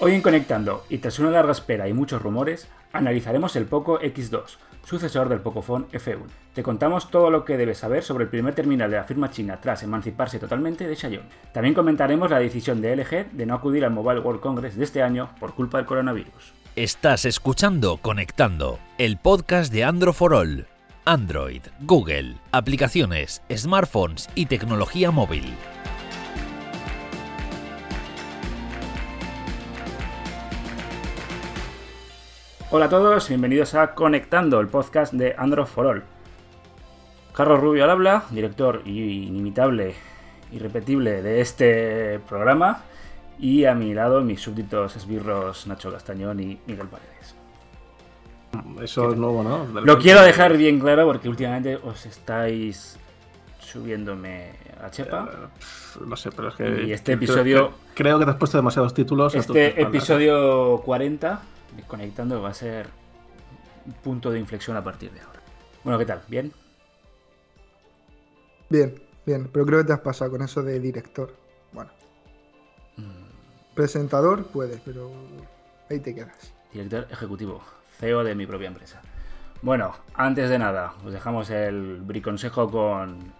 Hoy en Conectando, y tras una larga espera y muchos rumores, analizaremos el Poco X2, sucesor del Pocophone F1. Te contamos todo lo que debes saber sobre el primer terminal de la firma china tras emanciparse totalmente de Xiaomi. También comentaremos la decisión de LG de no acudir al Mobile World Congress de este año por culpa del coronavirus. Estás escuchando Conectando, el podcast de Android for All. Android, Google, aplicaciones, smartphones y tecnología móvil. Hola a todos, bienvenidos a Conectando, el podcast de Android for All. Carlos Rubio al habla, director inimitable, irrepetible de este programa, y a mi lado mis súbditos esbirros Nacho Castañón y Miguel Paredes. Eso es nuevo, ¿no? Lo quiero dejar bien claro porque últimamente os estáis subiéndome a Chepa. Eh, no sé, pero es que. Y este episodio. Creo que te has puesto demasiados títulos. Este episodio 40, desconectando, va a ser un punto de inflexión a partir de ahora. Bueno, ¿qué tal? ¿Bien? Bien, bien. Pero creo que te has pasado con eso de director. Bueno. Mm. Presentador, puedes, pero ahí te quedas. Director ejecutivo. CEO de mi propia empresa. Bueno, antes de nada, os dejamos el briconsejo con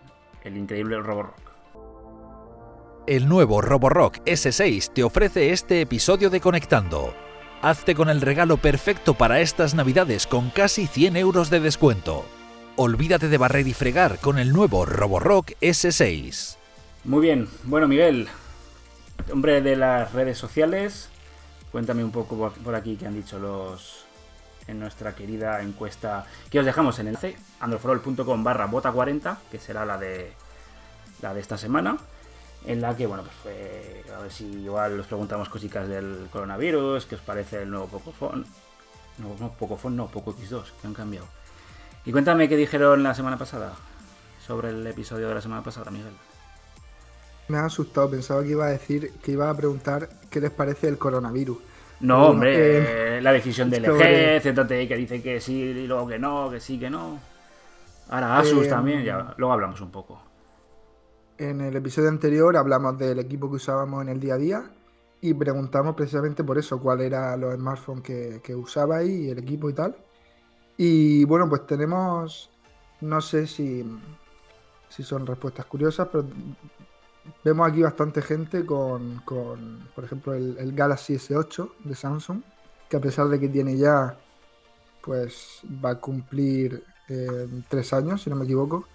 el increíble Roborock. El nuevo Roborock S6 te ofrece este episodio de Conectando. Hazte con el regalo perfecto para estas navidades con casi 100 euros de descuento. Olvídate de barrer y fregar con el nuevo Roborock S6. Muy bien, bueno Miguel, hombre de las redes sociales, cuéntame un poco por aquí qué han dicho los, en nuestra querida encuesta que os dejamos en el c androforol.com barra bota 40, que será la de la de esta semana, en la que, bueno, pues a ver si igual os preguntamos cositas del coronavirus, qué os parece el nuevo Pocophone, no, no Pocophone, no, Poco X2, que han cambiado. Y cuéntame qué dijeron la semana pasada, sobre el episodio de la semana pasada, Miguel. Me ha asustado, pensaba que iba a decir, que iba a preguntar qué les parece el coronavirus. No, hombre, eh, la decisión del LG, ZTE que dice que sí y luego que no, que sí, que no. Ahora Asus eh, también, ya luego hablamos un poco. En el episodio anterior hablamos del equipo que usábamos en el día a día y preguntamos precisamente por eso, cuál era los smartphones que, que usabais y el equipo y tal. Y bueno, pues tenemos, no sé si, si son respuestas curiosas, pero vemos aquí bastante gente con, por ejemplo, el, Galaxy S8 de Samsung, que a pesar de que tiene ya, pues va a cumplir eh, tres años, si no me equivoco.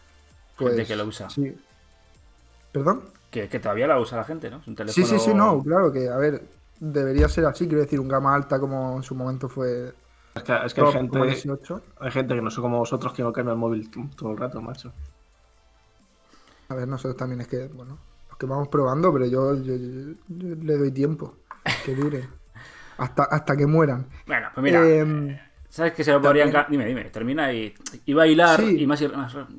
Pues, gente que lo usa. Sí. ¿Perdón? Que, todavía la usa la gente, ¿no? Sí, sí, sí, no, claro que, a ver, debería ser así, quiero decir, un gama alta como en su momento fue. Es que, es que hay, gente, hay gente que no son como vosotros que no cambia el móvil todo el rato, macho. A ver, nosotros también es que, bueno, que vamos probando, pero yo, le doy tiempo que dure. hasta, hasta que mueran. Bueno, pues mira. Em, ¿Sabes que se lo podrían.? Dime, dime, termina y. Y va a hilar y más,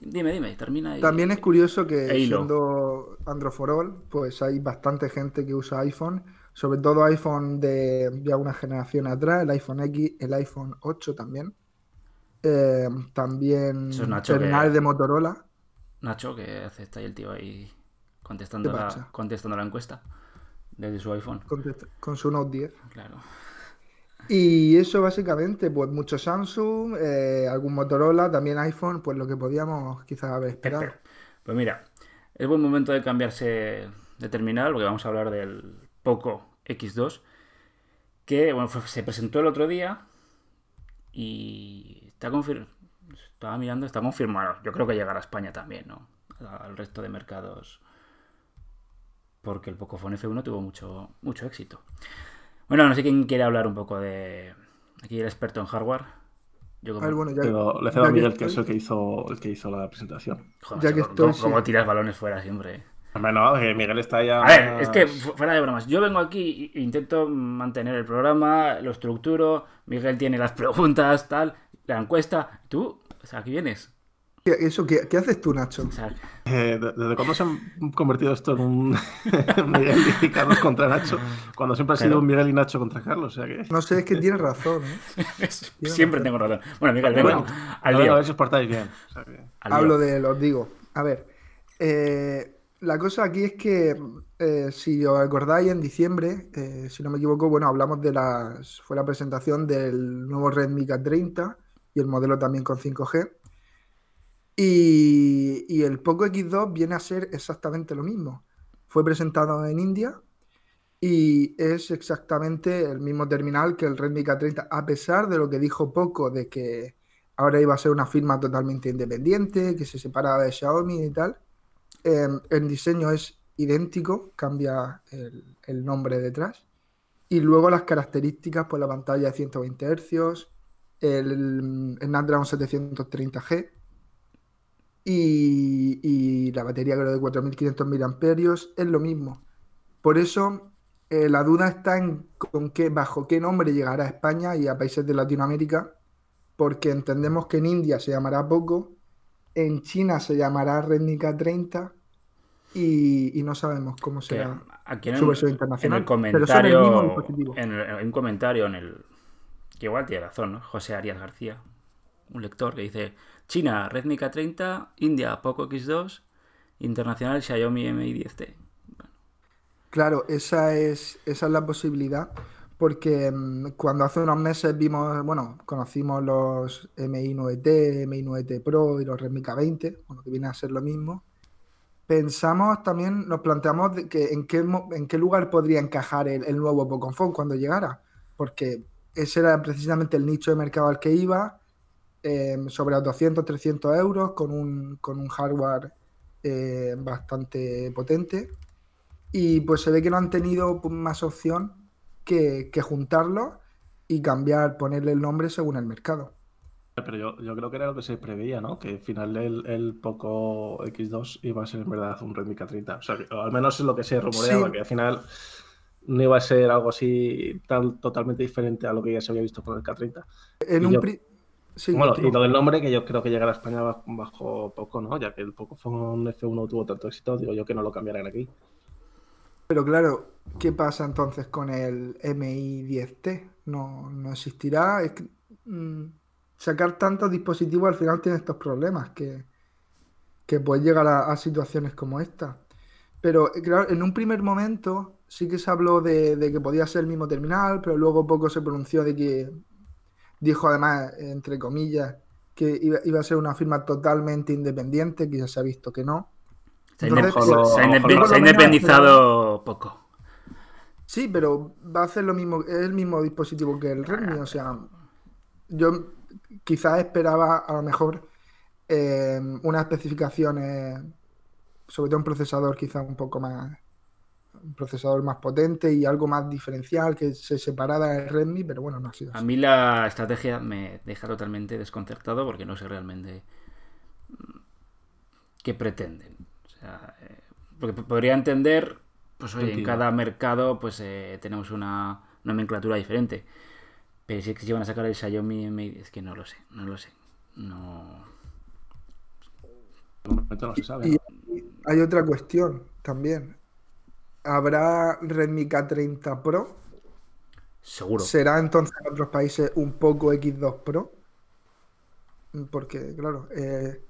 Dime, dime, termina y. También es curioso que siendo Android for All, pues hay bastante gente que usa iPhone, sobre todo iPhone de ya una generación atrás, el iPhone X, el iPhone 8 también. Em, también terminales de Motorola. Nacho, que hace está ahí el tío ahí contestando, la, contestando la encuesta desde su iPhone. con su Note 10. Claro. Y eso básicamente, pues mucho Samsung, eh, algún Motorola, también iPhone, pues lo que podíamos quizás haber esperado. Pues mira, es buen momento de cambiarse de terminal, porque vamos a hablar del Poco X2, que bueno, se presentó el otro día y está confirmado. Estaba mirando, está confirmado. Yo creo que llegará a España también, ¿no? Al resto de mercados porque el Pocophone F1 tuvo mucho, mucho éxito. Bueno, no sé quién quiere hablar un poco de. Aquí el experto en hardware. Yo como... le cedo a Miguel, que es el que hizo, el que hizo la presentación. ya que estoy, como, tiras balones fuera siempre. Bueno, Miguel está ya. A ver, es que fuera de bromas. Yo vengo aquí e intento mantener el programa, lo estructuro. Miguel tiene las preguntas, tal, la encuesta. Tú, o sea, aquí vienes ¿Eso, qué, haces tú, Nacho? Eh, ¿Desde cuándo se han convertido esto en un Miguel y Carlos contra Nacho? Cuando siempre ha sido un Miguel y Nacho contra Carlos. No sé, es que tienes razón. ¿eh? siempre tengo razón. Bueno, Miguel, venga. al A ver si os portáis bien. Hablo de, los digo. A ver, eh, la cosa aquí es que, eh, si os acordáis, en diciembre, eh, si no me equivoco, bueno, hablamos de la, fue la presentación del nuevo Redmi K30 y el modelo también con 5G. Y, el Poco X2 viene a ser exactamente lo mismo. Fue presentado en India y es exactamente el mismo terminal que el Redmi K30, a pesar de lo que dijo Poco de que ahora iba a ser una firma totalmente independiente, que se separaba de Xiaomi y tal. Em, el diseño es idéntico, cambia el, nombre detrás. Y luego las características, pues la pantalla de 120 Hz, el, Snapdragon 730G y, la batería creo de 4500 mAh es lo mismo. Por eso eh, la duda está en con qué, bajo qué nombre llegará a España y a países de Latinoamérica, porque entendemos que en India se llamará Poco, en China se llamará Redmi K30 y, no sabemos cómo será aquí en su versión internacional. En el comentario, en un comentario en el que igual tiene razón, ¿no? José Arias García, un lector que dice China Redmi K30, India Poco X2, internacional Xiaomi Mi 10T. Claro, esa es, esa es la posibilidad porque mm, cuando hace unos meses vimos, bueno, conocimos los MI9T, MI9T Pro y los Redmi K20, bueno, que viene a ser lo mismo, pensamos también, nos planteamos que en qué, en qué lugar podría encajar el, nuevo Pocophone cuando llegara, porque ese era precisamente el nicho de mercado al que iba, em, sobre los 200, 300 euros, con un, con un hardware eh, bastante potente, y pues se ve que no han tenido más opción que, juntarlo y cambiar, ponerle el nombre según el mercado. Pero yo, creo que era lo que se preveía, ¿no? Que al final el, Poco X2 iba a ser en verdad un Redmi K30. O sea, al menos es lo que se rumoreaba, que al final no iba a ser algo así tan totalmente diferente a lo que ya se había visto con el K30. En un bueno, y lo del nombre, que yo creo que llegará a España bajo poco, ¿no? Ya que el Poco F1 tuvo tanto éxito, digo yo que no lo cambiarán aquí. Pero claro, ¿qué pasa entonces con el MI10T? No, no existirá. Es que, mm, sacar tantos dispositivos al final tiene estos problemas que, que puede llegar a, situaciones como esta. Pero eh, claro, en un primer momento sí que se habló de, que podía ser el mismo terminal, pero luego poco se pronunció de que dijo además, entre comillas, que iba, iba, a ser una firma totalmente independiente, que ya se ha visto que no. Se ha, independizado poco. Sí, pero va a hacer lo mismo, es el mismo dispositivo que el Redmi, o sea, yo quizás esperaba a lo mejor eh, unas especificaciones, sobre todo un procesador quizás un poco más, un procesador más potente y algo más diferencial que se separara del Redmi, pero bueno, no ha sido así. A mí la estrategia me deja totalmente desconcertado porque no sé realmente mm, qué pretenden. Eh, porque podría entender, pues oye, en cada mercado pues eh, tenemos una nomenclatura diferente. Pero si es que se van a sacar el Xiaomi Mi, es que no lo sé, no lo sé. No. Y hay otra cuestión también. ¿Habrá Redmi K30 Pro? Seguro. ¿Será entonces en otros países un poco X2 Pro? Porque, claro, eh,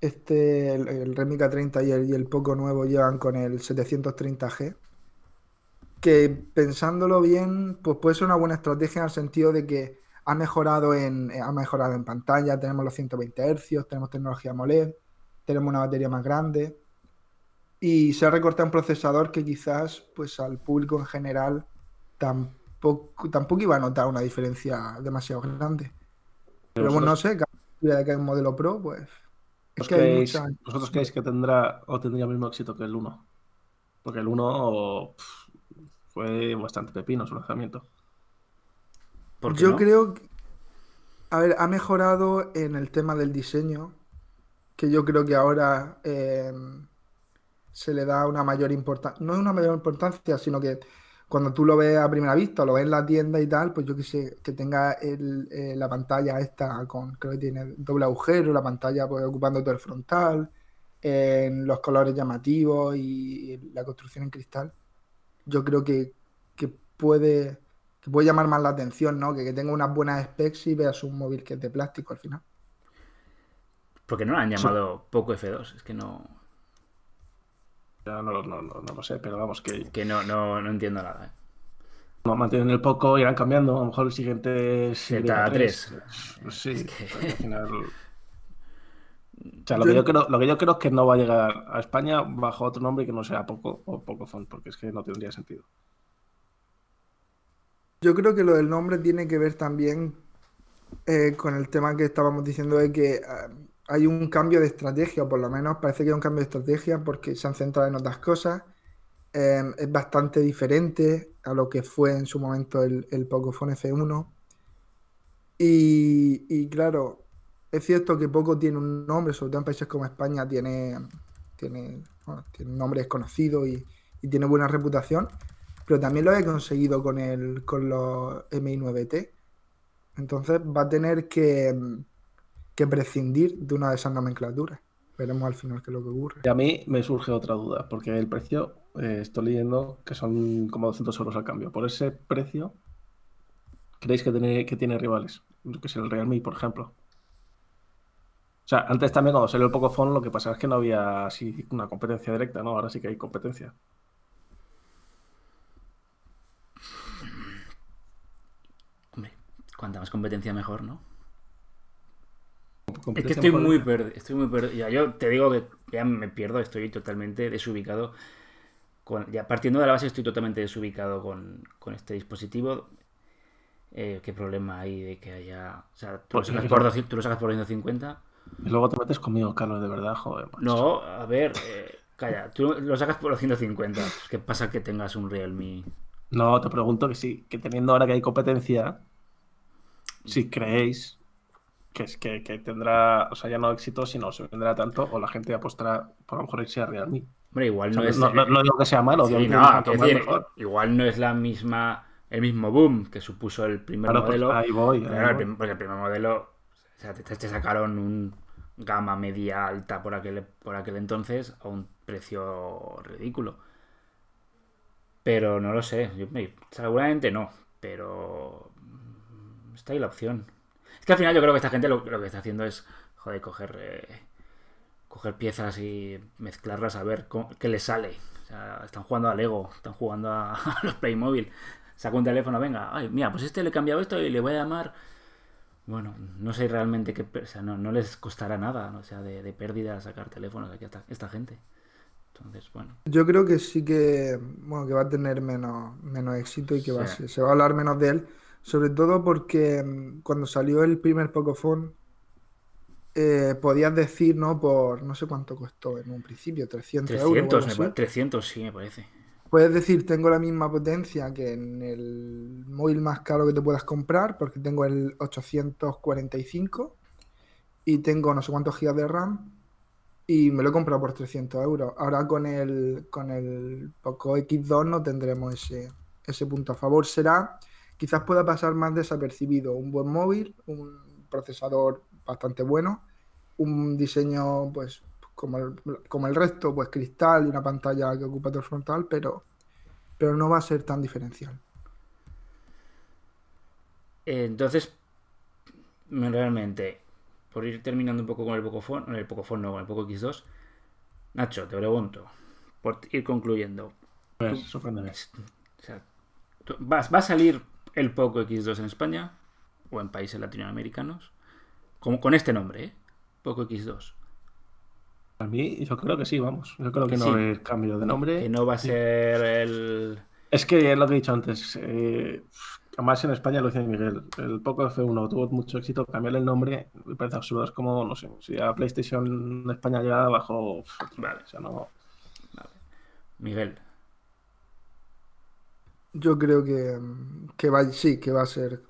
este, el, el Redmi K30 y el, y el Poco nuevo llevan con el 730G. Que pensándolo bien, pues puede ser una buena estrategia en el sentido de que ha mejorado en, ha mejorado en pantalla, tenemos los 120 Hz, tenemos tecnología AMOLED, tenemos una batería más grande y se ha recortado un procesador que quizás pues al público en general tampoco, tampoco iba a notar una diferencia demasiado grande. Pero bueno, no sé, cada que hay un modelo Pro, pues ¿Vosotros creéis que tendrá o tendría el mismo éxito que el 1? Porque el 1 fue bastante pepino su lanzamiento. Yo creo que, a ver, ha mejorado en el tema del diseño, que yo creo que ahora eh, se le da una mayor importancia, no es una mayor importancia, sino que cuando tú lo ves a primera vista, lo ves en la tienda y tal, pues yo que sé, que tenga eh, la pantalla esta con, creo que tiene doble agujero, la pantalla pues, ocupando todo el frontal, en los colores llamativos y, la construcción en cristal, yo creo que, puede que puede llamar más la atención, ¿no? Que, tenga unas buenas specs y veas un móvil que es de plástico al final. Porque no lo han llamado poco F2, es que no. Ya no, no, no, lo sé, pero vamos, que. Que no, no, no entiendo nada. ¿eh? No mantienen el poco, irán cambiando. A lo mejor el siguiente es. Z3. Sí, al final. O sea, lo, que yo creo, lo que yo creo es que no va a llegar a España bajo otro nombre que no sea Poco o Poco Font, porque es que no tendría sentido. Yo creo que lo del nombre tiene que ver también eh, con el tema que estábamos diciendo de que eh, hay un cambio de estrategia, o por lo menos parece que hay un cambio de estrategia porque se han centrado en otras cosas. Eh, es bastante diferente a lo que fue en su momento el, el Pocophone F1. Y, y, claro, es cierto que Poco tiene un nombre, sobre todo en países como España tiene, tiene, tiene un nombre desconocido y, y tiene buena reputación pero también lo he conseguido con, el, con los MI9T. Entonces va a tener que, prescindir de una de esas nomenclaturas. Veremos al final qué es lo que ocurre. Y a mí me surge otra duda, porque el precio, eh, estoy leyendo que son como 200 euros al cambio. Por ese precio, ¿creéis que tiene, que tiene rivales? Que es el Realme, por ejemplo. O sea, antes también cuando salió el Pocophone lo que pasa es que no había así una competencia directa, ¿no? Ahora sí que hay competencia. Cuanta más competencia mejor, ¿no? Es que estoy muy perdido. Estoy muy perdido. Yo te digo que ya me pierdo, estoy totalmente desubicado. Con, ya partiendo de la base, estoy totalmente desubicado con, este dispositivo. Eh, ¿Qué problema hay de que haya. O sea, tú, lo, pues sacas por, tú lo sacas por 250. Y luego te metes conmigo, Carlos, de verdad, joder. No, a ver, eh, calla, tú lo sacas por 250. ¿Qué pasa que tengas un Realme? No, te pregunto que sí, que teniendo ahora que hay competencia, si creéis que, es, que, tendrá, o sea, ya no éxito, sino se vendrá tanto, o la gente apostará por a lo mejor irse a Realme. Hombre, igual no es. No, digo que sea malo, igual no es la misma, el mismo boom que supuso el primer pues modelo. ahí voy. El, porque el primer modelo, o sea, te, sacaron un gama media alta por aquel, por aquel entonces a un precio ridículo. Pero no lo sé, seguramente no, pero está ahí la opción. Es que al final yo creo que esta gente lo, que está haciendo es, joder, coger, eh, coger piezas y mezclarlas a ver qué les sale. O sea, están jugando a Lego, están jugando a, los Playmobil. Saca un teléfono, venga, ay, mira, pues este le he cambiado esto y le voy a llamar. Bueno, no sé realmente qué. O sea, no, les costará nada, o sea, de, pérdida sacar teléfonos aquí a esta, gente. Entonces, bueno. Yo creo que sí que, bueno, que va a tener menos, menos éxito y que va se va a hablar menos de él. Sobre todo porque mm, cuando salió el primer Pocophone, eh, podías decir, ¿no? Por no sé cuánto costó en un principio, 300, 300 euros. 300, sí, me parece. Puedes decir, tengo la misma potencia que en el móvil más caro que te puedas comprar, porque tengo el 845 y tengo no sé cuántos gigas de RAM y me lo he comprado por 300 euros. Ahora con el, con el Poco X2 no tendremos ese, ese punto a favor. Será quizás pueda pasar más desapercibido. Un buen móvil, un procesador bastante bueno, un diseño pues como el, como el resto, pues cristal y una pantalla que ocupa todo el frontal, pero, pero no va a ser tan diferencial. Entonces, realmente, por ir terminando un poco con el Pocophone, el Pocophone no, con el Poco X2, Nacho, te pregunto, por ir concluyendo. Pues, sorpréndeme. O sea, ¿va a salir el Poco X2 en España o en países latinoamericanos, como con este nombre, ¿eh? Poco X2. A mí, yo creo que sí, vamos. Yo creo que, no hay cambio de nombre. Que no va a ser el. Es que es lo que he dicho antes. Eh, además, en España lo dice Miguel. El Poco F1 tuvo mucho éxito. Cambiarle el nombre me parece absurdo. Es como, no sé, si a PlayStation en España ya bajo. Vale, o sea, no. Miguel, yo creo que, que va, sí, que va a ser,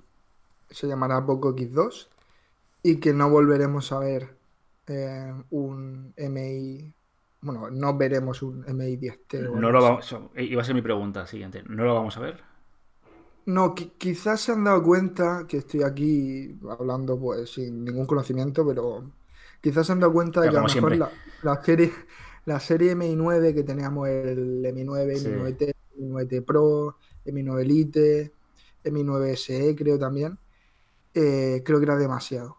se llamará Poco X2 y que no volveremos a ver eh, un MI, bueno, no veremos un MI 10T. No lo vamos, iba a ser mi pregunta siguiente, ¿no lo vamos a ver? No, quizás se han dado cuenta que estoy aquí hablando pues sin ningún conocimiento, pero quizás se han dado cuenta de que a lo mejor la, la, serie, la serie MI9 que teníamos el MI9, MI9T, MI9T Pro, mi 9 Elite, mi 9 SE creo también, eh, creo que era demasiado.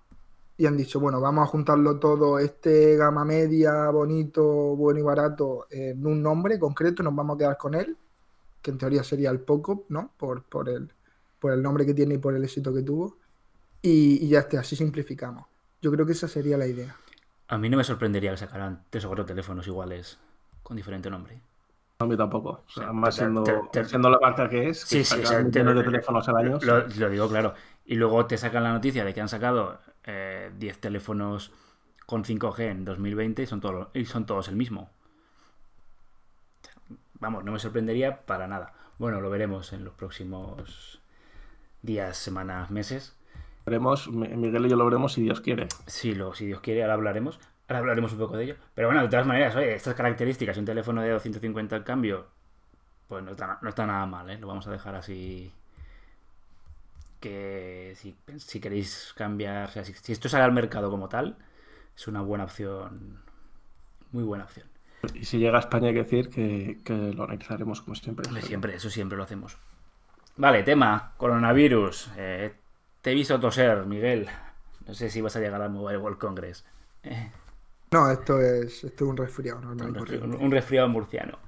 y han dicho, bueno, vamos a juntarlo todo, este gama media, bonito, bueno y barato, en un nombre concreto, nos vamos a quedar con él, que en teoría sería el Poco, ¿no? Por, por, el, por el nombre que tiene y por el éxito que tuvo. Y, ya está, así simplificamos. Yo creo que esa sería la idea. A mí no me sorprendería que sacaran tres o cuatro teléfonos iguales con diferente nombre. A mí tampoco. O sea, más siendo, la marca que es, que sí, sí, de teléfonos al año. Lo, digo claro. Y luego te sacan la noticia de que han sacado 10 eh, teléfonos con 5G en 2020 y son, todos, y son todos el mismo. Vamos, no me sorprendería para nada. Bueno, lo veremos en los próximos días, semanas, meses. Veremos, Miguel y yo lo veremos si Dios quiere. Sí, lo, si Dios quiere, ahora hablaremos. Ahora hablaremos un poco de ello. Pero bueno, de todas maneras, oye, estas características, un teléfono de 250 al cambio, pues no está, no está nada mal, ¿eh? Lo vamos a dejar así que si, queréis cambiar, si, esto sale al mercado como tal, es una buena opción, muy buena opción. Y si llega a España hay que decir que, lo analizaremos como siempre. Siempre, eso siempre lo hacemos. Vale, tema, coronavirus. Eh, te he visto toser, Miguel. No sé si vas a llegar al Mobile World Congress. Eh. No, esto es, esto es un resfriado normal. Un resfriado, murciano.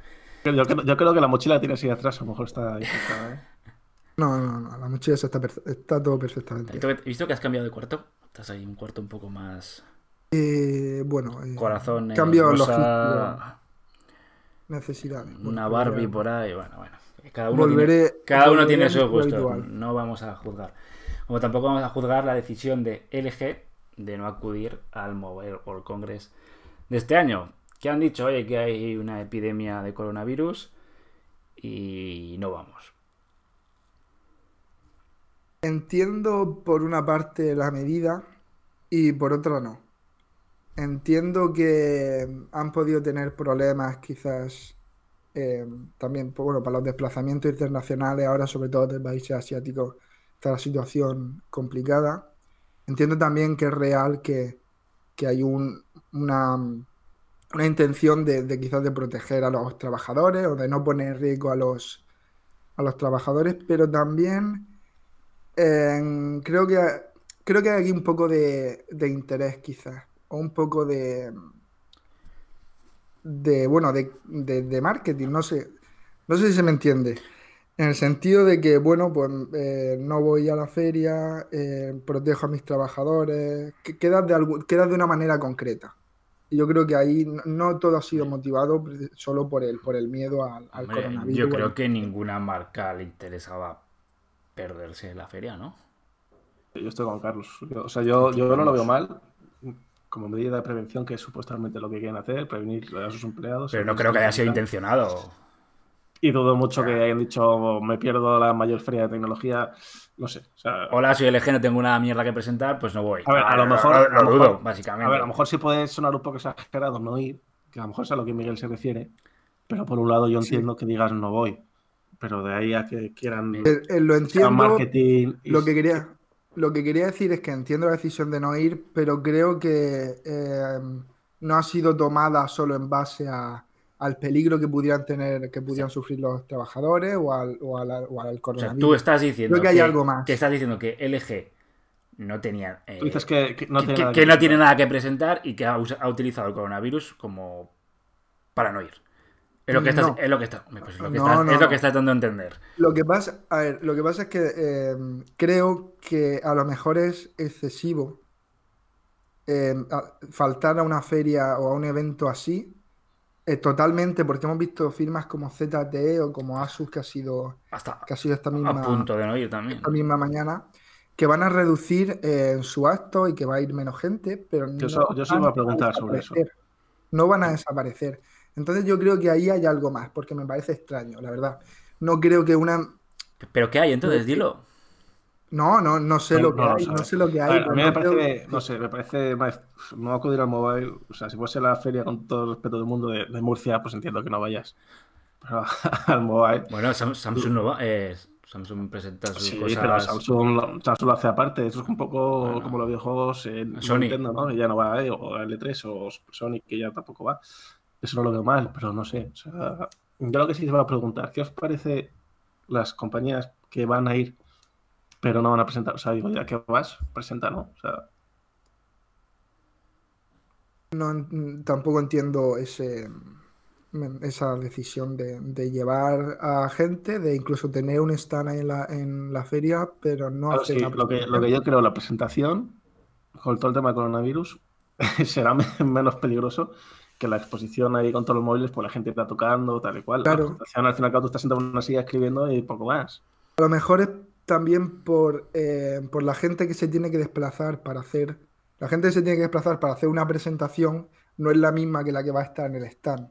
Yo, creo que la mochila tiene así atrás, a lo mejor está ahí. ¿eh? No, no, no, la mochila está, está todo perfectamente. ¿He visto que has cambiado de cuarto? Estás ahí un cuarto un poco más. Eh, bueno, eh, corazón. Cambio los necesidades. Una Barbie por ahí, bueno, bueno. Cada uno tiene, cada uno tiene su gusto. No vamos a juzgar. Como tampoco vamos a juzgar la decisión de LG de no acudir al Mobile World Congress de este año. Que han dicho, oye, que hay una epidemia de coronavirus y no vamos. Entiendo por una parte la medida y por otra no. Entiendo que han podido tener problemas quizás eh, también pues, bueno, para los desplazamientos internacionales, ahora sobre todo de países asiáticos está la situación complicada. Entiendo también que es real que, hay un, una, una, intención de, de, quizás de proteger a los trabajadores o de no poner riesgo a los, a los trabajadores, pero también creo que creo que hay aquí un poco de, interés quizás. O un poco de. de. bueno, de, marketing, no sé. No sé si se me entiende. En el sentido de que, bueno, pues eh, no voy a la feria, eh, protejo a mis trabajadores, que quedas de, de una manera concreta. Y yo creo que ahí no, todo ha sido motivado solo por el, por el miedo al, coronavirus. Yo creo que ninguna marca le interesaba perderse la feria, ¿no? Yo estoy con Carlos. o sea, yo, yo no lo veo mal como medida de prevención, que es supuestamente lo que quieren hacer, prevenir a sus empleados. Pero no creo que haya sido intencionado. Y dudo mucho que hayan dicho, me pierdo la mayor feria de tecnología. No sé. Hola, soy LG, no tengo una mierda que presentar, pues no voy. A ver, a, lo mejor. Lo, dudo, básicamente. A ver, a lo mejor sí puede sonar un poco exagerado no ir, que a lo mejor es a lo que Miguel se refiere. Pero por un lado, yo entiendo que digas no voy pero de ahí a que quieran eh, eh, lo entiendo marketing lo que quería lo que quería decir es que entiendo la decisión de no ir pero creo que eh, no ha sido tomada solo en base a, al peligro que pudieran tener que pudieran sufrir los trabajadores o al, o al, coronavirus tú estás diciendo que hay algo más. que estás diciendo que LG no tenía que, no, tiene nada que presentar y que ha, ha utilizado el coronavirus como para no ir. Es lo que estás, es lo que está, pues es lo que, es lo que estás dando a entender. Lo que pasa, a ver, lo que pasa es que eh, creo que a lo mejor es excesivo eh, faltar a una feria o a un evento así. Eh, totalmente, porque hemos visto firmas como ZTE o como Asus que ha sido Hasta que ha sido esta misma a punto de no ir también. Esta misma mañana que van a reducir en su acto y que va a ir menos gente, pero yo, no yo iba a preguntar sobre eso. No van a desaparecer. Entonces yo creo que ahí hay algo más, porque me parece extraño, la verdad. No creo que una... ¿Pero qué hay entonces? Dilo. No, no, no sé lo que hay, no sé lo que hay. A, mí me parece, no sé, me parece, no acudir al mobile, o sea, si fuese la feria con todo el respeto del mundo de, Murcia, pues entiendo que no vayas. Pero al mobile... Bueno, Samsung no va, eh, Samsung presenta sus sí, cosas... pero Samsung, Samsung, lo hace aparte, eso es un poco como los videojuegos en Sony. Nintendo, ¿no? ya no va, eh, o L3 o Sony, que ya tampoco va. Eso no lo veo mal, pero no sé. O sea, yo lo que sí te voy a preguntar, ¿qué os parece las compañías que van a ir pero no van a presentar? O sea, digo, ya que vas, presenta, ¿no? O sea, no, tampoco entiendo ese, esa decisión de, llevar a gente, de incluso tener un stand ahí en la, en la feria, pero no hacer lo, que, lo que yo creo, la presentación, con todo el tema de coronavirus, será menos peligroso que la exposición ahí con todos los móviles, pues la gente está tocando, tal y cual. Claro. La presentación, al final, tú estás sentado en una silla escribiendo y poco más. A lo mejor es también por, eh, por la gente que se tiene que desplazar para hacer. La gente que se tiene que desplazar para hacer una presentación no es la misma que la que va a estar en el stand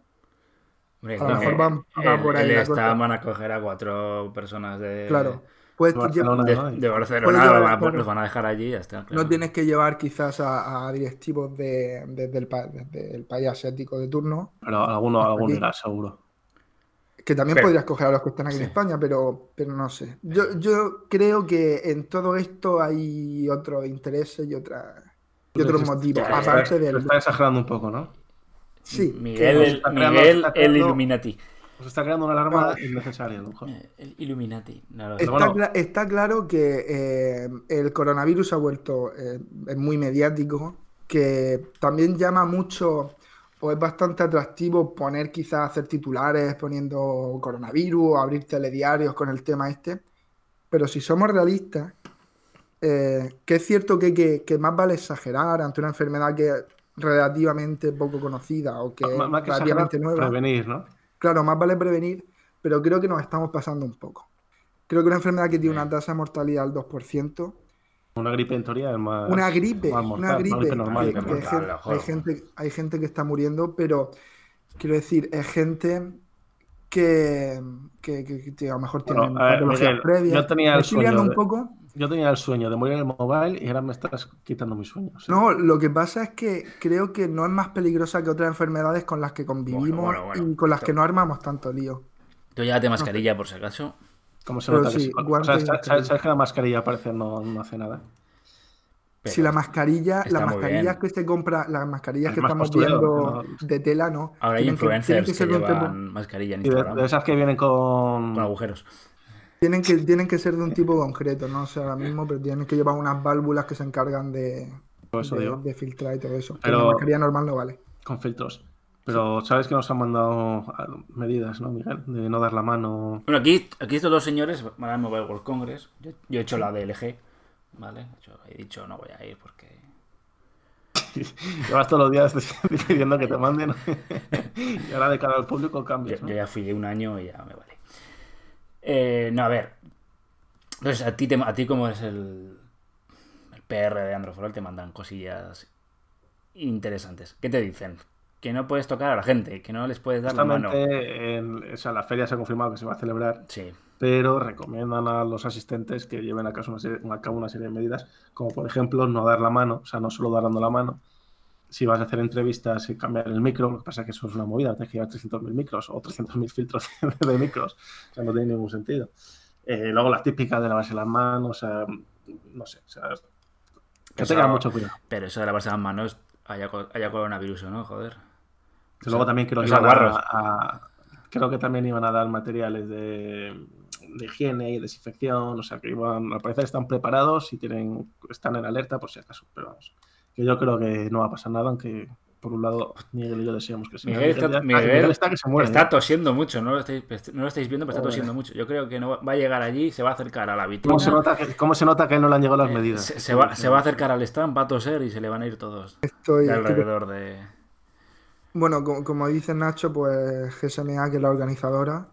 a lo mejor van, por ahí. El van a coger a cuatro personas de. Claro. Pues, de Barcelona, de, Barcelona los van a dejar allí y ya está. No tienes que llevar quizás a, directivos de, del, país asiático de turno. Pero alguno, alguno irá, seguro. Que también podrías coger a los que están aquí en España, pero, pero no sé. Yo, yo creo que en todo esto hay otros intereses y, otra, y otros motivos. aparte del. está exagerando un poco, ¿no? Sí. Miguel, el, Miguel el Illuminati. Pues está creando una alarma innecesaria, a lo mejor. El Illuminati. está, claro que eh, el coronavirus ha vuelto eh, muy mediático, que también llama mucho o es bastante atractivo poner quizás hacer titulares poniendo coronavirus, abrir telediarios con el tema este. Pero si somos realistas, que es cierto que, que, que, más vale exagerar ante una enfermedad que relativamente poco conocida o que, relativamente nueva. Prevenir, ¿no? Claro, más vale prevenir, pero creo que nos estamos pasando un poco. Creo que una enfermedad que tiene una tasa de mortalidad al 2%. Una gripe en teoría es más. Una gripe, una gripe. Normal, hay, gente, hay, gente, que está muriendo, pero quiero decir, es gente que, que, a lo mejor tiene bueno, previas. Yo tenía el sueño un poco yo tenía el sueño de morir en el mobile y ahora me estás quitando mis sueños. No, lo que pasa es que creo que no es más peligrosa que otras enfermedades con las que convivimos y con las que no armamos tanto lío. Tú llévate mascarilla por si acaso. ¿Cómo se nota que sabes, que la mascarilla parece no, no hace nada? si la mascarilla, las mascarillas que se compra, las mascarillas que estamos viendo de tela, ¿no? Ahora hay influencers que, llevan mascarilla en Instagram. De, esas que vienen con... con agujeros. Tienen que, tienen que ser de un tipo concreto, no o sé ahora mismo, pero tienen que llevar unas válvulas que se encargan de, de, filtrar y todo eso. Pero la mascarilla normal no vale. Con filtros. Pero sabes que nos han mandado medidas, ¿no, Miguel? De no dar la mano. Bueno, aquí, aquí estos dos señores van al Mobile World Congress. Yo, he hecho la DLG, ¿vale? Yo he dicho no voy a ir porque. Llevas todos los días pidiendo que te manden. y ahora de cara al público cambias. Yo, yo ya fui un año y ya me vale. Eh, no, a ver. Entonces, a ti, te, a ti como es el, el PR de Android te mandan cosillas interesantes. ¿Qué te dicen? Que no puedes tocar a la gente, que no les puedes dar la mano. En, o sea, la feria se ha confirmado que se va a celebrar. Sí. Pero recomiendan a los asistentes que lleven a cabo, una a cabo una serie de medidas, como por ejemplo no dar la mano, o sea, no solo dar dando la mano, si vas a hacer entrevistas y cambiar el micro, lo que pasa es que eso es una movida, tienes que llevar 300.000 micros o 300.000 filtros de micros, o sea, no tiene ningún sentido. Eh, luego las típicas de lavarse las manos, o sea, no sé, o sea, que tenga mucho cuidado. Pero eso de lavarse las manos, haya, haya coronavirus o no, joder. Luego también creo que, iban a, creo que también iban a dar materiales de, de, higiene y desinfección, o sea, que iban, al parecer están preparados y tienen, están en alerta por si acaso, pero vamos que yo creo que no va a pasar nada, aunque por un lado Miguel y yo deseamos que sea. Miguel, está, Miguel, está, que se muere, está tosiendo mucho, no lo, estáis, no lo estáis viendo, pero está tosiendo mucho. Yo creo que no va a llegar allí, se va a acercar a la vitrina. ¿Cómo se nota que, cómo se nota que no le han llegado las eh, medidas? Se, va, se, va, a acercar al stand, va a toser y se le van a ir todos Estoy, alrededor de... Bueno, como, dice Nacho, pues GSMA, que es la organizadora,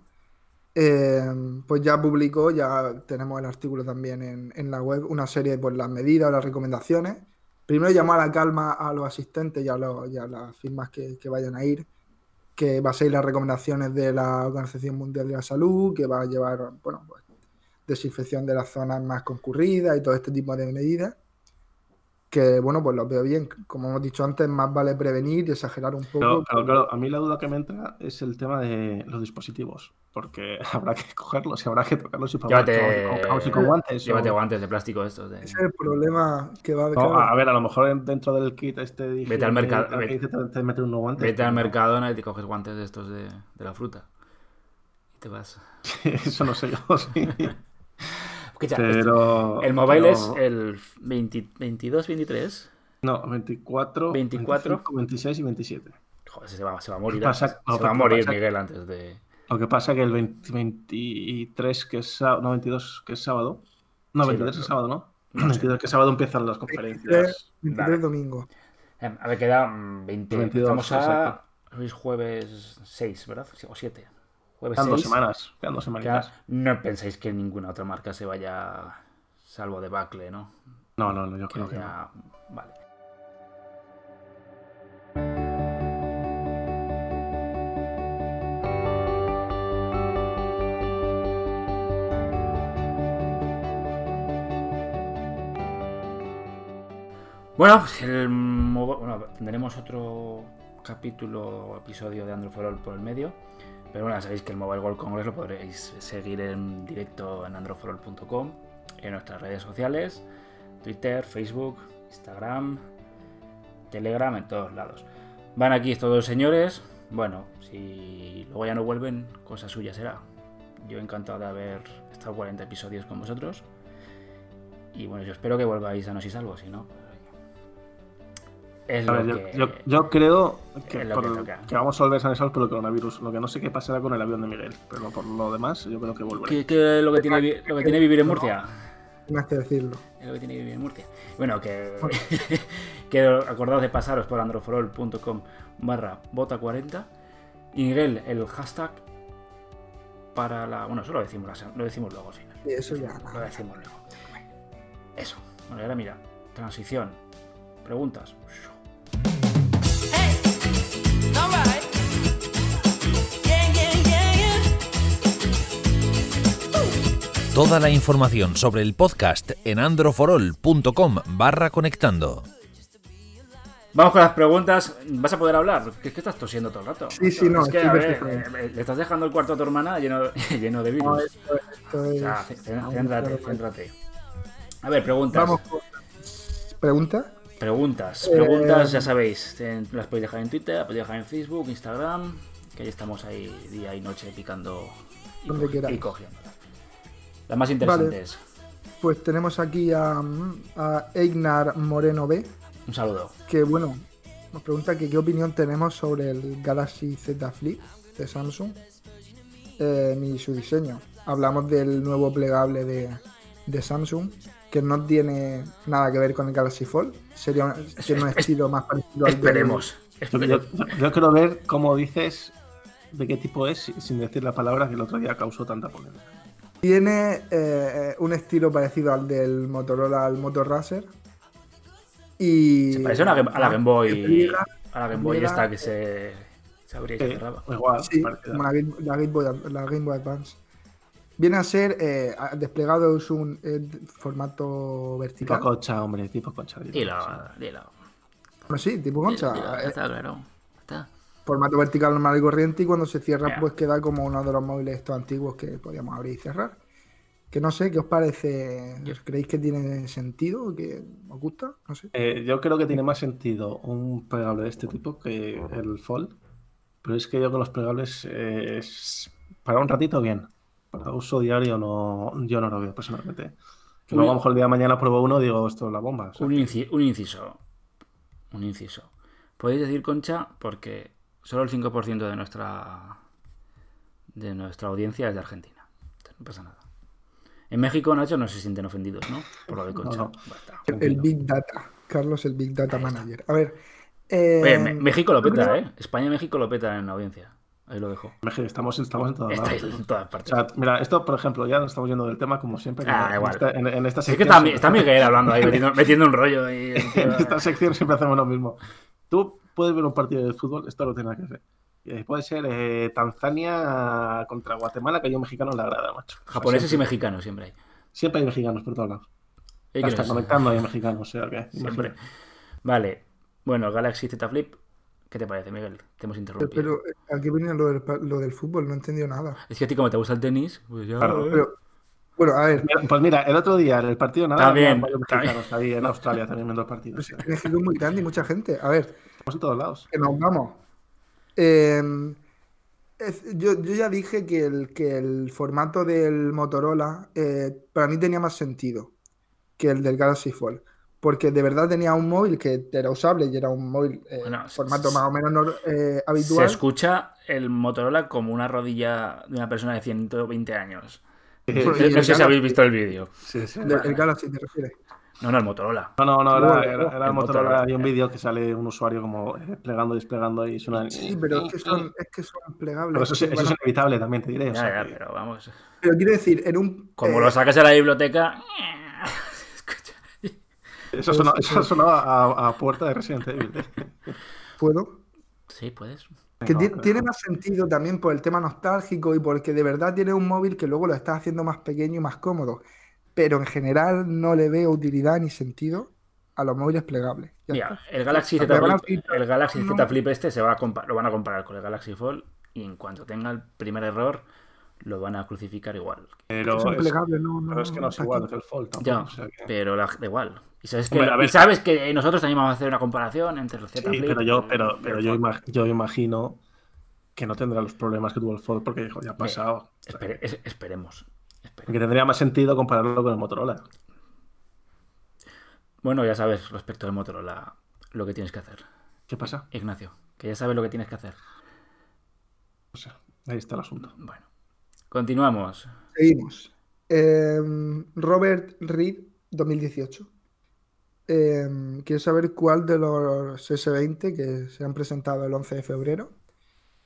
eh, pues ya publicó, ya tenemos el artículo también en, en la web, una serie de pues, las medidas, las recomendaciones. Primero llamar a la calma a los asistentes y a, las firmas que, vayan a ir, que va a ser las recomendaciones de la Organización Mundial de la Salud, que va a llevar, bueno, pues, desinfección de las zonas más concurridas y todo este tipo de medidas que bueno, pues lo veo bien. Como hemos dicho antes, más vale prevenir y exagerar un poco. Claro, claro, A mí la duda que me entra es el tema de los dispositivos, porque habrá que cogerlos y habrá que tocarlos y llévate, con, con, guantes. Llévate guantes de plástico estos. De... Ese es el problema que va a haber. a ver, a lo mejor dentro del kit este dije vete al mercado. Vete, te, meter unos guantes. Vete al mercado y te coges guantes de estos de, de la fruta. Y te vas. Eso no sé yo, sí. Pero, el mobile es el 22-23. No, 24, 24. 25, 26 y 27. Joder, se va, se va a morir. Pasa- no, se va a pero morir pasa- Miguel antes de. Lo que pasa que el 20 23, que es sábado, no, 22, que es sábado. No, Sí, 23 lo- es sábado, ¿no? no sé. 22 que es sábado empiezan las conferencias. 23 Vale. domingo. Eh, A ver, quedan 20. 22, Estamos a. exacto. Hoy es jueves 6, ¿verdad? O 7. Jueves Quedan dos 6. semanas. Quedan dos semanitas. No pensáis que ninguna otra marca se vaya. Salvo de Bacle, ¿no? No, no, no, yo Que creo que no. ya- Vale. Bueno, el bueno, tendremos otro capítulo o episodio de Android for All por el medio. Pero bueno, sabéis que el Mobile World Congress lo podréis seguir en directo en androforall.com, en nuestras redes sociales, Twitter, Facebook, Instagram, Telegram, en todos lados. Van aquí estos dos señores. Bueno, si luego ya no vuelven, cosa suya será. Yo encantado de haber estado 40 episodios con vosotros. Y bueno, yo espero que volváis sanos y salvos, si no. Es lo ver, yo, que. yo- yo creo que, lo por que que vamos a volver a por el coronavirus. Lo que no sé qué pasará con el avión de Miguel, pero por lo demás, yo creo que volverá. ¿Qué, qué es lo que tiene, lo que tiene vivir en Murcia? Tienes que decirlo. Es lo que tiene que vivir en Murcia. Bueno, que, que acordaos de pasaros por androforol.com barra bota40 y Miguel, el hashtag para la... Bueno, eso lo decimos, lo decimos luego al final. Y eso ya. Lo decimos luego. Eso. Bueno, y ahora mira, transición. Preguntas. Toda la información sobre el podcast en androforol.com barra conectando. Vamos con las preguntas. ¿Vas a poder hablar? Es que estás tosiendo todo el rato. Sí, sí, no, Es que, a ver, eh, le estás dejando el cuarto a tu hermana lleno, lleno de virus. No, esto, esto O es. sea, c- Vamos, céntrate, céntrate. A ver, preguntas. Vamos. ¿Pregunta? Preguntas. Eh, Preguntas, ya sabéis. Las podéis dejar en Twitter, las podéis dejar en Facebook, Instagram. Que ahí estamos ahí día y noche picando y, Donde co- queráis. y cogiendo. Las más interesantes. Pues tenemos aquí a, a Eignar Moreno B, Un saludo. que bueno, nos pregunta que qué opinión tenemos sobre el Galaxy Z Flip de Samsung eh, y su diseño. Hablamos del nuevo plegable de, de Samsung, que no tiene nada que ver con el Galaxy Fold. Sería un, tiene un estilo más parecido al Esperemos. Yo, Esperemos. yo- yo quiero ver cómo dices de qué tipo es si- sin decir la palabra que el otro día causó tanta polémica. Tiene eh, un estilo parecido al del Motorola, al Moto Racer. Y. Se parece a, una Game- a la Game Boy. Pliega, A la Game Boy esta que se, se abría y se cerraba. igual, Sí, parecida. como la Game, la Game Boy, la Game Boy Advance. Viene a ser eh, desplegado es un eh, formato Tipo vertical. concha, hombre, tipo concha. tipo Dilo, concha. dilo. Bueno, sí, tipo concha. Dilo, eh, está claro. Está. formato vertical normal y corriente y cuando se cierra pues queda como uno de los móviles estos antiguos que podíamos abrir y cerrar. Que no sé, ¿qué os parece? ¿Os ¿Creéis que tiene sentido? ¿Que os gusta? No sé. Eh, yo creo que tiene más sentido un plegable de este tipo que el Fold. Pero es que yo con los plegables eh, es para un ratito bien. Para uso diario no, yo no lo veo personalmente. Que luego a lo mejor el día de mañana pruebo uno y digo, esto es la bomba. o sea, Un, inci- un inciso. Un inciso. Podéis decir concha porque solo el 5% de nuestra de nuestra audiencia es de Argentina. Entonces, no pasa nada. En México, Nacho, no se sienten ofendidos, ¿no? Por lo de concha. No, no. Basta. El, el Big Data. Carlos, el Big Data Manager. A ver. eh, Oye, México lo peta, creo- ¿eh? España y México lo petan en la audiencia. Ahí lo dejo. Estamos, estamos en todas lados. en todas O partes. sea, mira, esto, por ejemplo, ya nos estamos yendo del tema como siempre. Ah, en igual. esta- en, en esta es que sección está, está Miguel hablando ahí, metiendo, metiendo un rollo ahí. en esta sección siempre hacemos lo mismo. Tú puedes ver un partido de fútbol, esto no tiene nada que ver. Eh, puede ser eh, Tanzania contra Guatemala, que hay un mexicano en la grada, macho. Japoneses y mexicanos siempre hay. siempre hay mexicanos por todos lados. Hasta conectando hay mexicanos, o sea que. Siempre. Vale. Bueno, Galaxy Z Flip. ¿Qué te parece, Miguel? Te hemos interrumpido. Pero aquí venía lo del, pa- lo del fútbol, no he entendido nada. Es que a ti como te gusta el tenis, pues ya... Claro. Pero, bueno, a ver, Pues mira, el otro día en el partido nada, También, ahí en Australia también viendo el partido. o sea, México es muy grande y mucha gente. A ver, Estamos en todos lados. que nos vamos. Eh, es- yo, yo ya dije que el, que el formato del Motorola eh, para mí tenía más sentido que el del Galaxy Fold. Porque de verdad tenía un móvil que era usable y era un móvil eh, Bueno, formato más o menos nor- eh, Se habitual. escucha el Motorola como una rodilla de una persona de 120 años. Eh, Pues, No sé el si Galaxy- habéis visto el vídeo. Sí, sí. de- el Galaxy te refieres. No, no, el Motorola. No, no, no, era, era, era el el Motorola. Motorola. Hay un vídeo que sale un usuario como eh, plegando y desplegando y suena. Sí, pero es que son, es que son plegables. Pero eso, sí- Sí, eso bueno, es inevitable también, te diré. o Ya, sea ya, que- pero vamos. pero quiero decir, en un. Como eh, lo sacas a la biblioteca. Eso sonaba, eso sonaba a, a puerta de Resident Evil. ¿Puedo? Sí, puedes. Que tiene más sentido también por el tema nostálgico y porque de verdad tiene un móvil que luego lo estás haciendo más pequeño y más cómodo. Pero en general no le veo utilidad ni sentido a los móviles plegables. Ya Mira, está. el Galaxy La Z Flip, el Galaxy no- Z Flip este se va a lo van a comparar con el Galaxy Fold y en cuanto tenga el primer error lo van a crucificar igual. Pero, es, plegables, no, no, pero es que no es ¿para igual, es el Fold tampoco. Ya, o sea que- pero la- da igual. Y sabes, que, Hombre, y sabes que nosotros también vamos a hacer una comparación entre el Z Sí, pero y yo, pero, pero el yo, Fold. imag- yo imagino que no tendrá los problemas que tuvo el Fold porque hijo, ya ha pasado. Espere- es- esperemos. esperemos. Porque tendría más sentido compararlo con el Motorola. Bueno, ya sabes respecto al Motorola lo que tienes que hacer. ¿Qué pasa? Ignacio, que ya sabes lo que tienes que hacer. O sea, ahí está el asunto. Bueno, continuamos. Seguimos. Em, Robert Reed, 2018. Em, quiero saber cuál de los S20 que se han presentado el 11 de febrero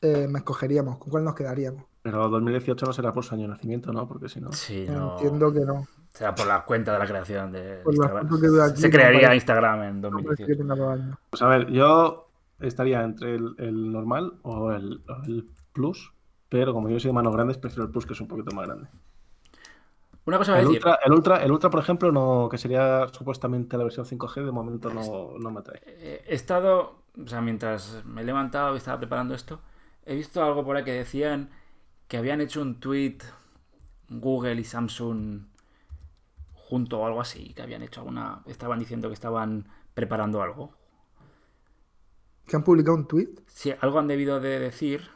eh, me escogeríamos, con cuál nos quedaríamos. Pero 2018 no será por su año de nacimiento, ¿no? Porque si no. Sí, no. Entiendo que no. Será por la cuenta de la creación de Por la Instagram. foto que veo aquí, Se crearía Instagram en No parece que 2018. tenga dos años. Pues a ver, yo estaría entre el, el normal o el, o el Plus. Pero como yo soy de manos grandes, prefiero el Plus, que es un poquito más grande. Una cosa a El decir. Ultra, el, Ultra, el Ultra, por ejemplo, no, que sería supuestamente la versión 5G, de momento no, no me atrae. Eh, He estado, o sea, mientras me he levantado y estaba preparando esto, he visto algo por ahí que decían que habían hecho un tweet Google y Samsung junto o algo así, que habían hecho alguna, estaban diciendo que estaban preparando algo. Que han publicado un tweet. Sí, algo han debido de decir.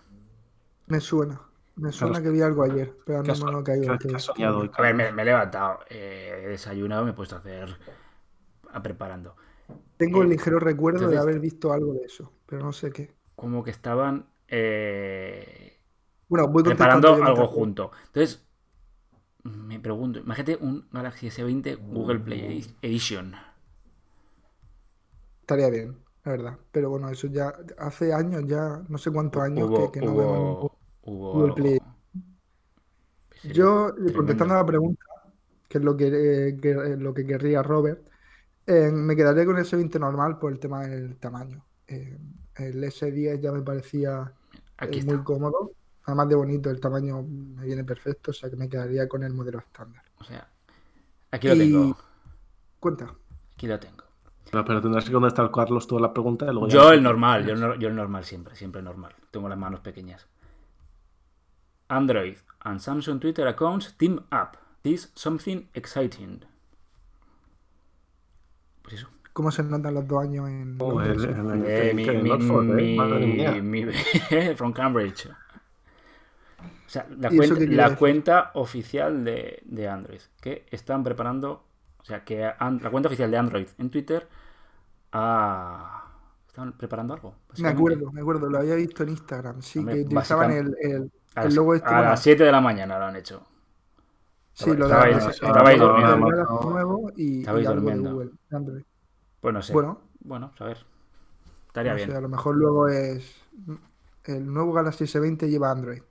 Me suena. Me suena Claro, que vi algo ayer, pero ¿Qué no me lo caigo. qué has- que- qué has soñado hoy, A ver, me, he levantado, eh, he desayunado, me he puesto a hacer, a preparando. Tengo el Eh, ligero recuerdo de haber visto algo de eso, pero no sé qué. Como que estaban eh, Bueno, voy preparando algo junto. Entonces, me pregunto, imagínate un Galaxy S20 Google Play Edition. Estaría bien, la verdad. Pero bueno, eso ya hace años, ya no sé cuántos años Hubo, que, que no vemos ningún- hubo. Play. Yo, eh, tremendo. contestando a la pregunta, que es lo que, eh, que- eh, lo que querría Robert, eh, me quedaría con el S20 normal por el tema del tamaño. Eh, el S10 ya me parecía eh, Aquí muy cómodo. Además de bonito, el tamaño me viene perfecto, o sea que me quedaría con el modelo estándar. O sea, aquí lo Y- tengo. Cuenta. Aquí lo tengo. Pero, pero tendrás que contestar, Carlos, toda la pregunta. Y luego Yo el normal, yo el normal siempre, siempre normal. Tengo las manos pequeñas. Android and Samsung Twitter accounts team up. This something exciting. Pues eso. ¿Cómo se notan los dos años en Oh, el- el- Eh, mi, el mi- Oxford, eh, mi- madre mía. mi- from Cambridge. O sea, la, ¿Y eso cuenta, la cuenta oficial de, de Android. Que están preparando. O sea, que an- la cuenta oficial de Android en Twitter. ha- están preparando algo. Me acuerdo, me acuerdo, lo había visto en Instagram, sí, Hombre, que utilizaban el, el, A el las, logo este a con las la- 7 de la mañana lo han hecho. Sí, lo Estabais- de estabais durmiendo. nuevo y, y Estabais de durmiendo. Google, Android. Pues no sé. Bueno, Bueno, a ver. Estaría no bien. sé, a lo mejor luego es el nuevo Galaxy S20 lleva Android.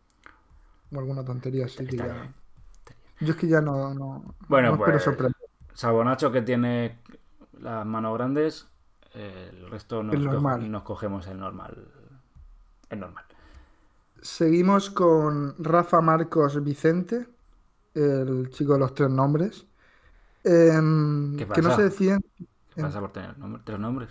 O alguna tontería así que ya. bien. Yo es que ya no, no, Bueno, no pues, sorprender. Salvo Nacho que tiene las manos grandes, el resto nos, co- normal. nos cogemos el normal. El normal. Seguimos con Rafa Marcos Vicente, el chico de los tres nombres. Em, ¿Qué que no pasa? se deciden. ¿Qué pasa por tener nombre- tres nombres?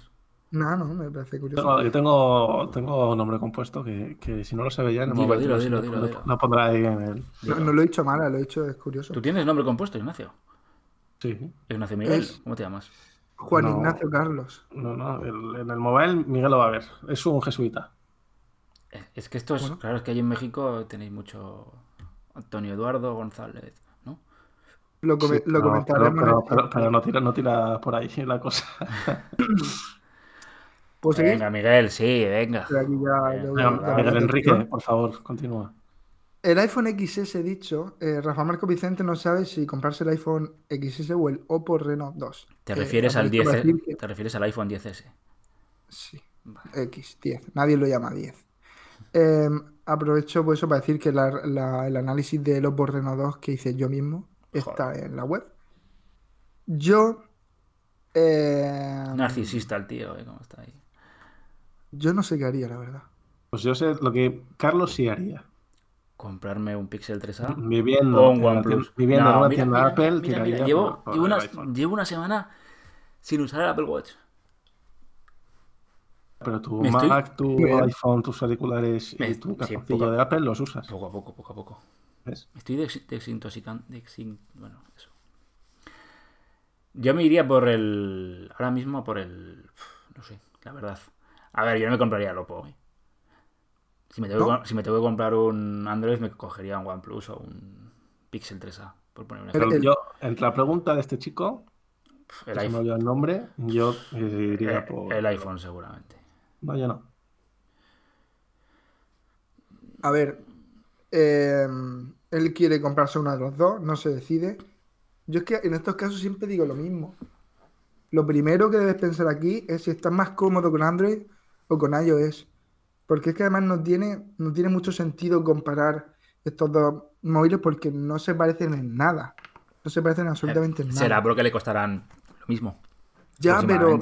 No, no, me parece curioso. Tengo- yo tengo, tengo un nombre compuesto que, que si no lo sabe ya Dilo, dilo, dilo, dilo, lo- dilo. lo pondrá ahí en el. No, no lo he dicho mal, lo he dicho, es curioso. ¿Tú tienes nombre compuesto, Ignacio? Sí. Ignacio Miguel, Es- ¿cómo te llamas? Juan No. Ignacio Carlos. No, no, el- en el móvil Miguel lo va a ver. Es un jesuita. Es que esto es, claro, es que allí en México tenéis mucho Antonio Eduardo González, ¿no? Lo, come- Sí, lo pero- comentaremos. Pero, en pero, el- pero- pero no, tira, no tira por ahí la cosa. ¿Puedo seguir? Venga, Miguel, sí, venga. Ya- ya Venga, Miguel Enrique, por favor, continúa. El iPhone XS dicho, eh, Rafa Marco Vicente no sabe si comprarse el iPhone XS o el Oppo Reno 2. ¿Te Eh, refieres al aprovecho 10? para decir que- ¿Te refieres al iPhone 10S? Sí, X, 10. Nadie lo llama 10. Eh, aprovecho pues, eso para decir que la- la- el análisis del Oppo Reno 2 que hice yo mismo está en la web. Yo. eh, Narcisista el tío, ¿eh? ¿Cómo está ahí? yo no sé qué haría, la verdad. Pues yo sé lo que Carlos sí haría. Comprarme un Pixel 3A Viviendo, o un en OnePlus. viviendo en No, una mira, tienda mira, Apple, mira, tiraría mira, llevo, por- por una, llevo una semana sin usar el Apple Watch. Pero tu estoy- Mac, tu Bien. iPhone, tus auriculares Me- y tu sí, poco- de Apple los usas. Poco a poco, poco a poco. ¿Ves? Me Estoy dex- desintoxicando. desin- bueno, eso. Yo me iría por el. Ahora mismo por el. No sé, la verdad. A ver, yo no me compraría el Oppo. ¿eh? Si me, tengo que, si me tengo que comprar un Android, me cogería un OnePlus o un Pixel 3A. Por poner un Pero ejemplo. Pero yo, entre la pregunta de este chico, El que se me iPhone, olvidó el nombre, yo eh, iría eh, por. el iPhone, seguramente. No, yo no. A ver, eh, él quiere comprarse uno de los dos, no se decide. Yo es que en estos casos siempre digo lo mismo. Lo primero que debes pensar aquí es si estás más cómodo con Android o con iOS. Porque es que además no tiene, no tiene mucho sentido comparar estos dos móviles porque no se parecen en nada. No se parecen absolutamente en nada. Será porque le costarán lo mismo. Ya, pero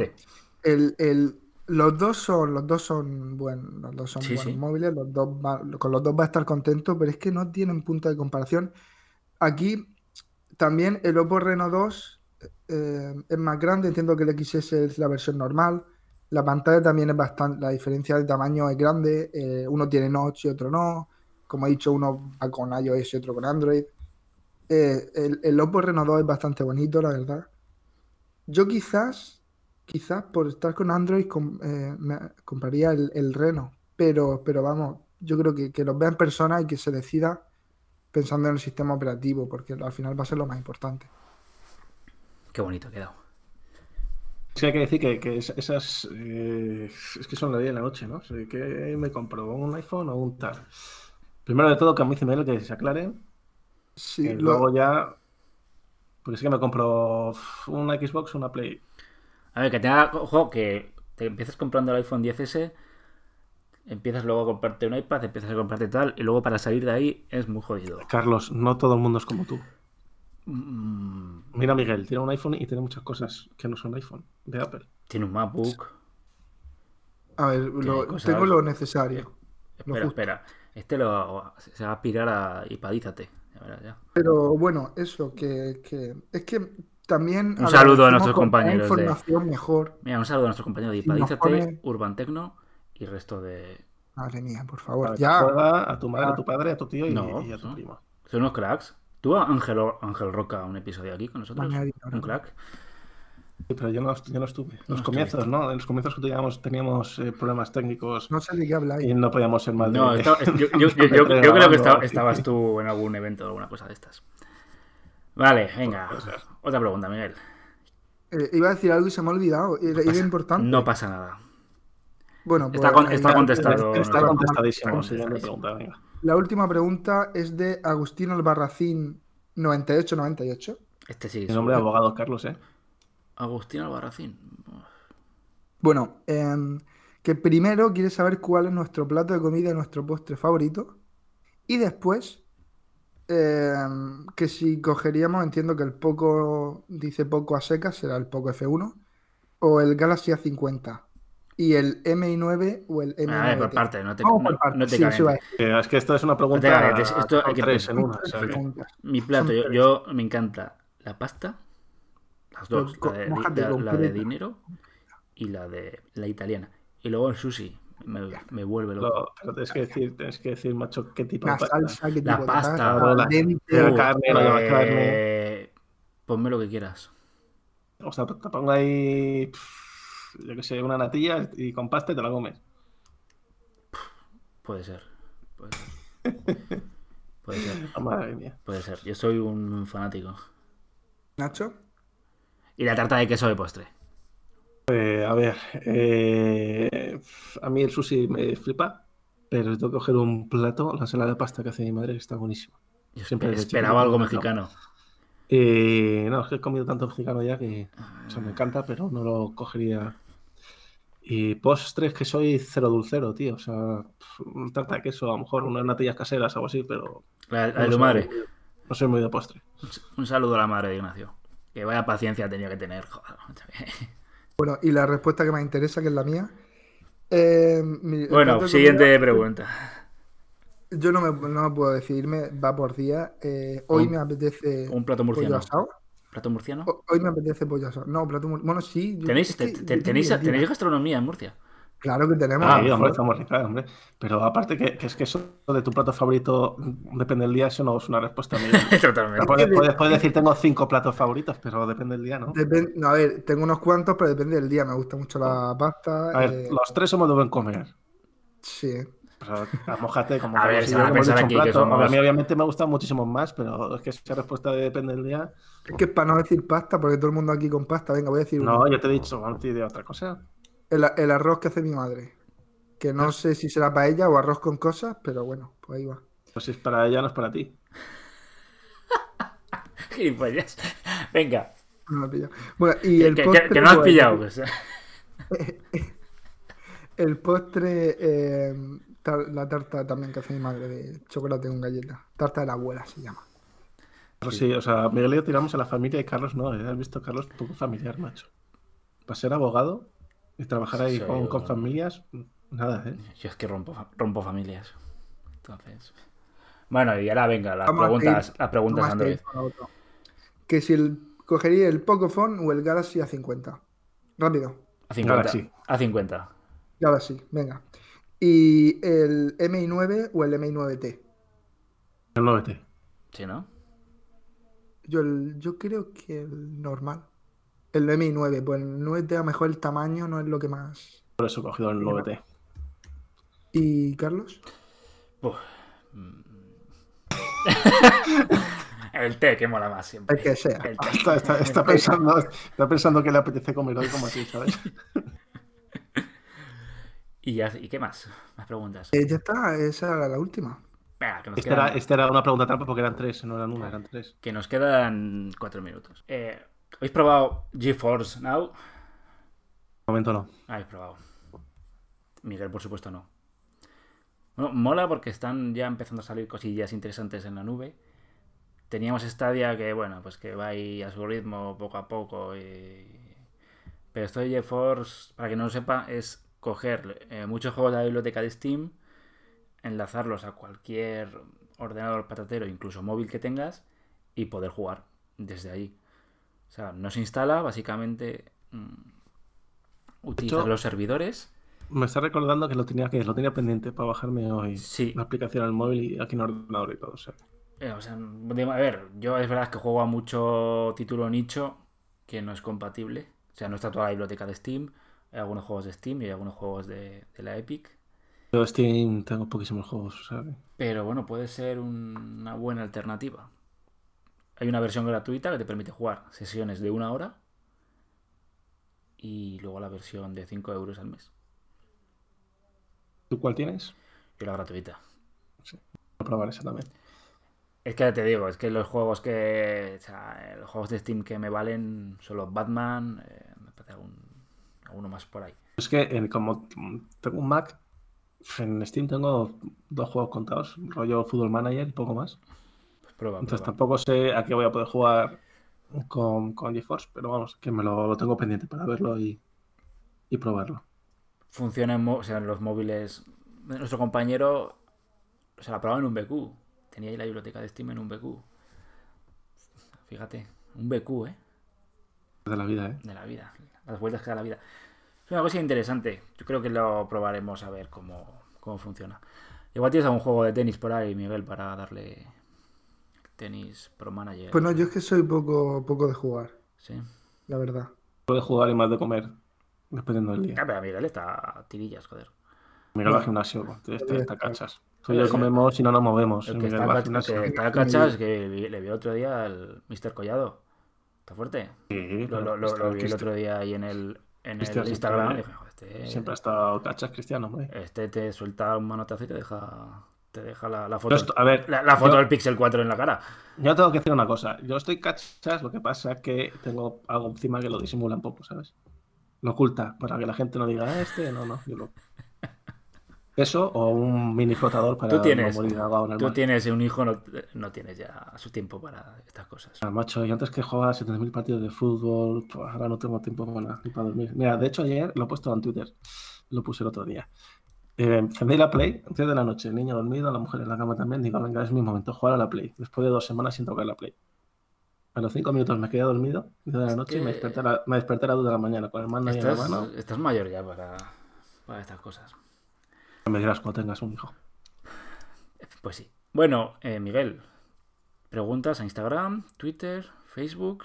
el, el- los dos son, los dos son buenos, los dos son Sí, buenos sí. móviles, los dos va- con los dos va a estar contento, pero es que no tienen punto de comparación. Aquí también el Oppo Reno 2 eh, es más grande, entiendo que el XS es la versión normal. La pantalla también es bastante, la diferencia de tamaño es grande, eh, uno tiene notch y otro no. Como he dicho, uno va con iOS y otro con Android. Eh, el, el Oppo Reno 2 es bastante bonito, la verdad. Yo quizás, quizás por estar con Android com- eh, me compraría el, el Reno, pero, pero vamos, yo creo que, que los vea en persona y que se decida pensando en el sistema operativo, porque al final va a ser lo más importante. Qué bonito ha quedado. Sí, hay que decir que, que es- esas. eh, es que son la día y la noche, ¿no? O sea, ¿Qué me compro? ¿Un iPhone o un tal? Primero de todo, que a mí Miguel que se aclare. Sí, y lo- luego ya. Porque sí que me compro una Xbox o una Play. A ver, que tenga. Ojo, que te empiezas comprando el iPhone 10S, empiezas luego a comprarte un iPad, empiezas a comprarte tal, y luego para salir de ahí es muy jodido. Carlos, no todo el mundo es como tú. Mm, Mira, Miguel, tiene un iPhone y tiene muchas cosas que no son iPhone de Apple. Tiene un MacBook. a ver, lo- cosas- tengo lo necesario. Lo Espera, justo. espera. Este lo, se va a pirar a iPadízate. Ya verás, ya. Pero bueno, eso, que, que- es que también Un saludo a nuestros compañeros de- información mejor. Mira, un saludo a nuestros compañeros de Ipadízate, pone- Urban Tecno y resto de. Madre mía, por A favor, ya. a tu madre, Ah. a tu padre, a tu tío y, No, y a tu no. primo. Son unos cracks. ¿Tuvo Ángel, Ángel Roca un episodio aquí con nosotros? Un crack. Sí, pero yo no, yo no estuve. Los No comienzos. ¿no? En los comienzos que teníamos, teníamos eh, problemas técnicos No sé de qué habláis. y no podíamos ser más de. No, yo, yo- yo- yo- yo creo que estaba- estabas tú en algún evento o alguna cosa de estas. Vale, venga. Otra pregunta, Miguel. Eh, iba a decir algo y se me ha olvidado. Era, era importante. No pasa nada. Bueno, Está pues, con- está ahí- contestado. Está no, contestadísimo. está Siguiente contestadísimo. pregunta, venga. La última pregunta es de Agustín Albarracín 9898. Este sí. Mi nombre de abogado, Carlos, ¿eh? Agustín Albarracín. Bueno, em, que primero quiere saber cuál es nuestro plato de comida y nuestro postre favorito. Y después, em, que si cogeríamos, entiendo que el Poco, dice Poco a secas, será el Poco F1, o el Galaxy A50. Y el MI9 o el M9. A ver, por parte, no te, no, partes, no te sí. Eh, Es que esto es una pregunta. No te esto hay que tres en una. Mi plato, yo, yo me encanta la pasta, las dos, co- la de, la- la de dinero y la de la italiana. Y luego el sushi, me, me vuelve loco. Lo- pero tienes que decir, tienes que decir, macho, qué tipo La de pasta. salsa, qué La tipo de pasta, pasta, la- la o- carne. Eh, Ponme lo que quieras. O sea, te pongo ahí, yo qué sé, una natilla y con pasta y te la comes. Puede ser. Puede ser. Puede ser. Oh, madre mía. Puede ser. Yo soy un fanático. Nacho. Y la tarta de queso de postre. Eh, a ver, eh, a mí el sushi me flipa, pero tengo que coger un plato, la ensalada de pasta que hace mi madre está buenísima. Yo Siempre esperaba algo ¿no? mexicano. Y no, es que he comido tanto mexicano ya que o sea, me encanta, pero no lo cogería. Y postres que soy cero dulcero, tío. O sea, un tarta de queso, a lo mejor unas natillas caseras, algo así, pero La, la no de tu soy madre. no soy muy de postre. Un saludo a la madre de Ignacio. Que vaya paciencia tenido que tener. Joder. Bueno, y la respuesta que me interesa, que es la mía. eh, mi- Bueno, siguiente comida- pregunta. Yo no me, no me puedo decidirme, va por día. Eh, hoy Un- me apetece Un plato murciano. asado. ¿Plato murciano? Ho- Hoy me apetece pollo asado. No, plato mur- Bueno, sí. ¿Tenéis, te- te- tenéis, tenéis gastronomía en Murcia? Claro que tenemos. Ah, hombre, estamos ricas, hombre. Pero aparte que, que es que eso de tu plato favorito depende del día, eso no es una respuesta mía. Totalmente. Puedes, puedes- puedes decir tengo cinco platos favoritos, pero depende del día, ¿no? Depen- no, a ver, tengo unos cuantos, pero depende del día. Me gusta mucho la pasta. A ver, eh, los tres somos de buen comer. Sí. Pero mojate como A que ver, si a hemos dicho un plato. somos- A mí obviamente me gustan muchísimos más, pero es que esa respuesta de depende del día. Es que para no decir pasta, porque todo el mundo aquí con pasta, venga, voy a decir uno. No, yo te he dicho, te de otra cosa. El, el arroz que hace mi madre. Que no sé si será paella o arroz con cosas, pero bueno, pues ahí va. Pues si es para ella, no es para ti. Gilipollas. Venga. No lo he pillado. Bueno, y Que, el que- postre. que no has pues, pillado. pues. El postre, eh, tar- la tarta también que hace mi madre de chocolate con galleta. Tarta de la abuela se llama. Pero sí, o sea, Miguel y yo tiramos a la familia y Carlos no. ¿eh? Has visto Carlos un poco familiar, macho. Para ser abogado y trabajar ahí Sí, con, yo- con familias, nada, ¿eh? Yo es que rompo, rompo familias. Entonces. Bueno, y ahora venga, las Vamos a preguntas, seguir- las preguntas, Vamos a seguir Android. con la otra. Que si el, cogería el Pocophone o el Galaxy A50. Rápido. A 50. Galaxy. A 50. Galaxy, venga. Y el MI9 o el MI9T. El 9T. Sí, ¿no? Yo, el- yo creo que el normal. El MI9, pues el 9T a lo mejor el tamaño no es lo que más. Por eso he cogido el 9T. ¿Y Carlos? Uf. El té, que mola más siempre. El que sea. El té. Está, está- está pensando, está pensando que le apetece comer hoy como a ti, ¿sabes? ¿Y, ya, ¿Y qué más? Más preguntas. Eh, ya está, esa era la última. Venga, que nos, Esta era, esta era una pregunta trampa porque eran tres, no eran una, eran tres. que nos quedan cuatro minutos. Eh, ¿Habéis probado GeForce Now? De momento no. Habéis probado. Miguel, por supuesto, no. Bueno, mola porque están ya empezando a salir cosillas interesantes en la nube. Teníamos Stadia que, bueno, pues que va ahí a su ritmo poco a poco. y- Pero esto de GeForce, para que no lo sepa, es coger eh, muchos juegos de la biblioteca de Steam, enlazarlos a cualquier ordenador patatero, incluso móvil que tengas, y poder jugar desde ahí. O sea, no se instala, básicamente mm, utilizas hecho- los servidores. Me está recordando que lo tenía que lo tenía pendiente para bajarme hoy Sí. la aplicación al móvil y aquí en ordenador y todo. O sea, Eh, o sea, de- a ver, yo es verdad que juego a mucho título nicho que no es compatible. O sea, no está toda la biblioteca de Steam. Hay algunos juegos de Steam y hay algunos juegos de, de la Epic. yo Steam tengo poquísimos juegos, que- Pero bueno, puede ser un- una buena alternativa. Hay una versión gratuita que te permite jugar sesiones de una hora. Y luego la versión de 5 euros al mes. ¿Tú cuál tienes? Yo la gratuita. Voy a probar esa también. Es que te digo, es que los juegos que. O sea, los juegos de Steam que me valen son los Batman. eh, me parece algún, alguno más por ahí. Es que eh, como tengo un Mac, en Steam tengo dos juegos contados, rollo Football Manager y poco más. Prueba, Entonces prueba. tampoco sé a qué voy a poder jugar con, con GeForce, pero vamos, que me lo, lo tengo pendiente para verlo y, y probarlo. Funciona en, o sea, en los móviles. Nuestro compañero se la probaba en un BQ. Tenía ahí la biblioteca de Steam en un BQ. Fíjate, un BQ, ¿eh? De la vida, ¿eh? De la vida. Las vueltas que da la vida. Es una cosa interesante. Yo creo que lo probaremos a ver cómo, cómo funciona. Igual tienes algún juego de tenis por ahí, Miguel, para darle tenis pro manager. Pues no, yo es que soy poco, poco de jugar, Sí. la verdad. Puede jugar y más de comer, dependiendo del día. Ah, pero Miguel está a tirillas, joder. Miguel va al gimnasio, este está, cachas. Tú y yo comemos y no nos movemos. El que Miguel está, gimnasio. que está cachas, que vi- le vi otro día al Mr. Collado. Está fuerte. Sí, Lo, lo- lo- está lo vi el otro día ahí en el, en el Instagram. y siempre- dije, "Joder, este, Siempre ha estado cachas cristiano, hombre. este te suelta un manotazo y te deja, te deja la, foto, a ver, la, la foto yo- del Pixel 4 en la cara. Yo tengo que decir una cosa. Yo estoy cachas, lo que pasa es que tengo algo encima que lo disimula un poco, ¿sabes? Lo oculta, para que la gente no diga, "Ah, este, no, no. yo lo- Eso o un mini flotador para Tú tienes, no morir ahogado en el tú mar. tienes un hijo, no, no tienes ya su tiempo para estas cosas. Ah, macho, yo antes que jugaba 70.000 partidos de fútbol, pues ahora no tengo tiempo para, para dormir. Mira, de hecho ayer lo he puesto en Twitter, lo puse el otro día. Eh, encendí la Play, 10 de la noche, el niño dormido, la mujer en la cama también, digo, venga, es mi momento, jugar a la Play. Después de dos semanas sin tocar la Play. A los 5 minutos me quedé dormido, 10 de la noche, y me que- desperté, a la, me desperté a las 2 de la mañana con el mando en la Estás, mano. estás mayor ya para, para estas cosas. Me dirás cuando tengas un hijo. Pues sí. Bueno, eh, Miguel, preguntas a Instagram, Twitter, Facebook.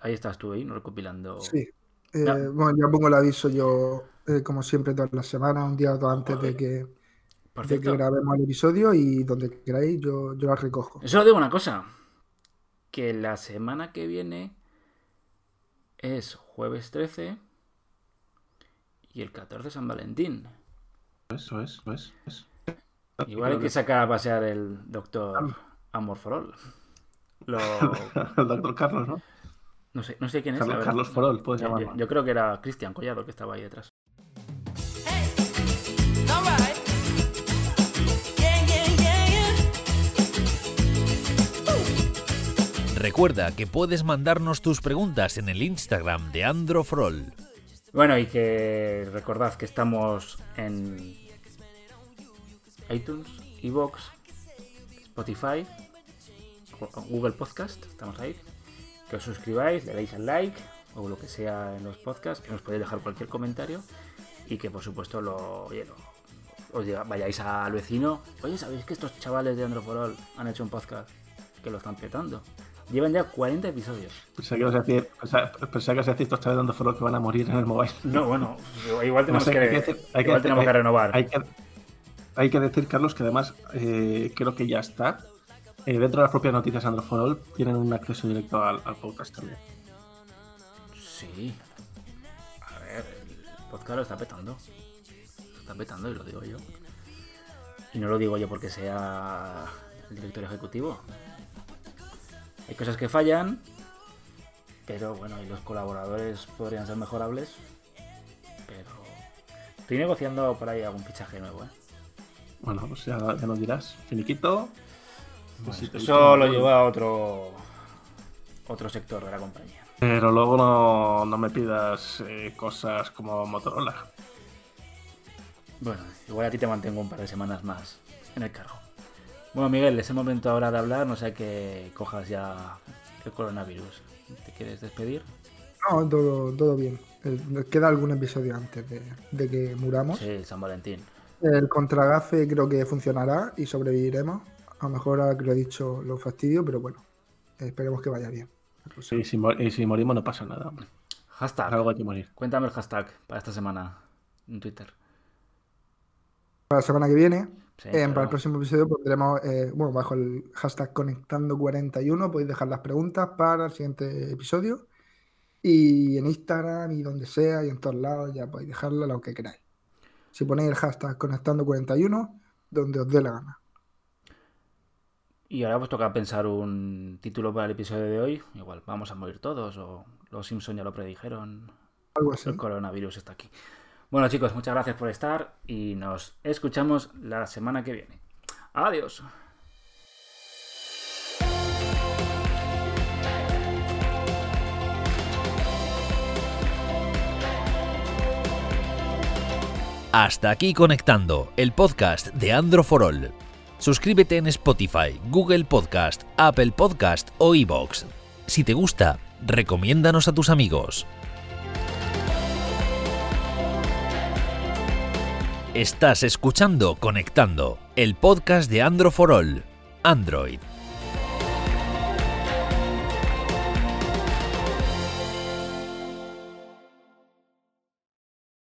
Ahí estás tú ahí, ¿no? recopilando. Sí. Eh. Bueno, ya pongo el aviso yo, eh, como siempre, todas las semanas, un día o dos antes de que, de que grabemos el episodio y donde queráis yo, yo las recojo. Solo digo una cosa. Que la semana que viene es jueves 13 y el 14 San Valentín. Eso es, eso es. es. Igual hay que sacar a pasear el doctor Amor for All. Lo- El doctor Carlos, ¿no? No, sé, no sé quién es. Carlos. Carlos Forol, puedes Yo- llamarlo. yo, yo creo que era Cristian Collado que estaba ahí detrás. Recuerda que puedes mandarnos tus preguntas en el Instagram de Androfrol. Bueno, y que recordad que estamos en iTunes, Evox, Spotify, Google Podcast, estamos ahí. Que os suscribáis, le deis al like o lo que sea en los podcasts, que nos podéis dejar cualquier comentario y que por supuesto lo, oye, lo- os diga- vayáis al vecino. Oye, ¿sabéis que estos chavales de Androforol han hecho un podcast que lo están petando? Llevan ya 40 episodios. Pensé que a decir, pensé, que estos chavales dando Forol que van a morir en el mobile. No, bueno, igual tenemos, No sé, que, hay que decir- hay que igual decir- tenemos que hay- renovar. Hay que, hay que decir, Carlos, que además eh, creo que ya está. Eh, dentro de las propias noticias Android for All tienen un acceso directo al, al podcast también. Sí. A ver, el podcast lo está petando. Lo está petando y lo digo yo. Y no lo digo yo porque sea el director ejecutivo. Hay cosas que fallan, pero bueno, y los colaboradores podrían ser mejorables. Pero estoy negociando por ahí algún fichaje nuevo, ¿eh? Bueno, pues ya, ya nos dirás. Finiquito. Pues Eso lo lleva a otro otro sector de la compañía. Pero luego no, no me pidas eh, cosas como Motorola. Bueno, igual a ti te mantengo un par de semanas más en el cargo. Bueno, Miguel, es el momento ahora de hablar, no sé que cojas ya el coronavirus. ¿Te quieres despedir? No, todo, todo bien. Nos queda algún episodio antes de, de que muramos. Sí, San Valentín. El contragafe creo que funcionará y sobreviviremos. A lo mejor ahora que lo he dicho lo fastidio, pero bueno, esperemos que vaya bien. Y si, y si morimos no pasa nada. hombre. Hashtag. Algo hay que morir. Cuéntame el hashtag para esta semana en Twitter. Para la semana que viene, Sí, eh, para el próximo episodio pondremos, eh, bueno, bajo el hashtag conectando41 podéis dejar las preguntas para el siguiente episodio. Y en Instagram y donde sea y en todos lados ya podéis dejarla lo que queráis. Si ponéis el hashtag conectando41, donde os dé la gana. Y ahora pues toca pensar un título para el episodio de hoy. Igual, vamos a morir todos o los Simpson ya lo predijeron. Algo así. El coronavirus está aquí. Bueno chicos, muchas gracias por estar y nos escuchamos la semana que viene. Adiós. Hasta aquí conectando, el podcast de Androforol. Suscríbete en Spotify, Google Podcast, Apple Podcast o iVoox. Si te gusta, recomiéndanos a tus amigos. Estás escuchando Conectando, el podcast de Androforol. Android,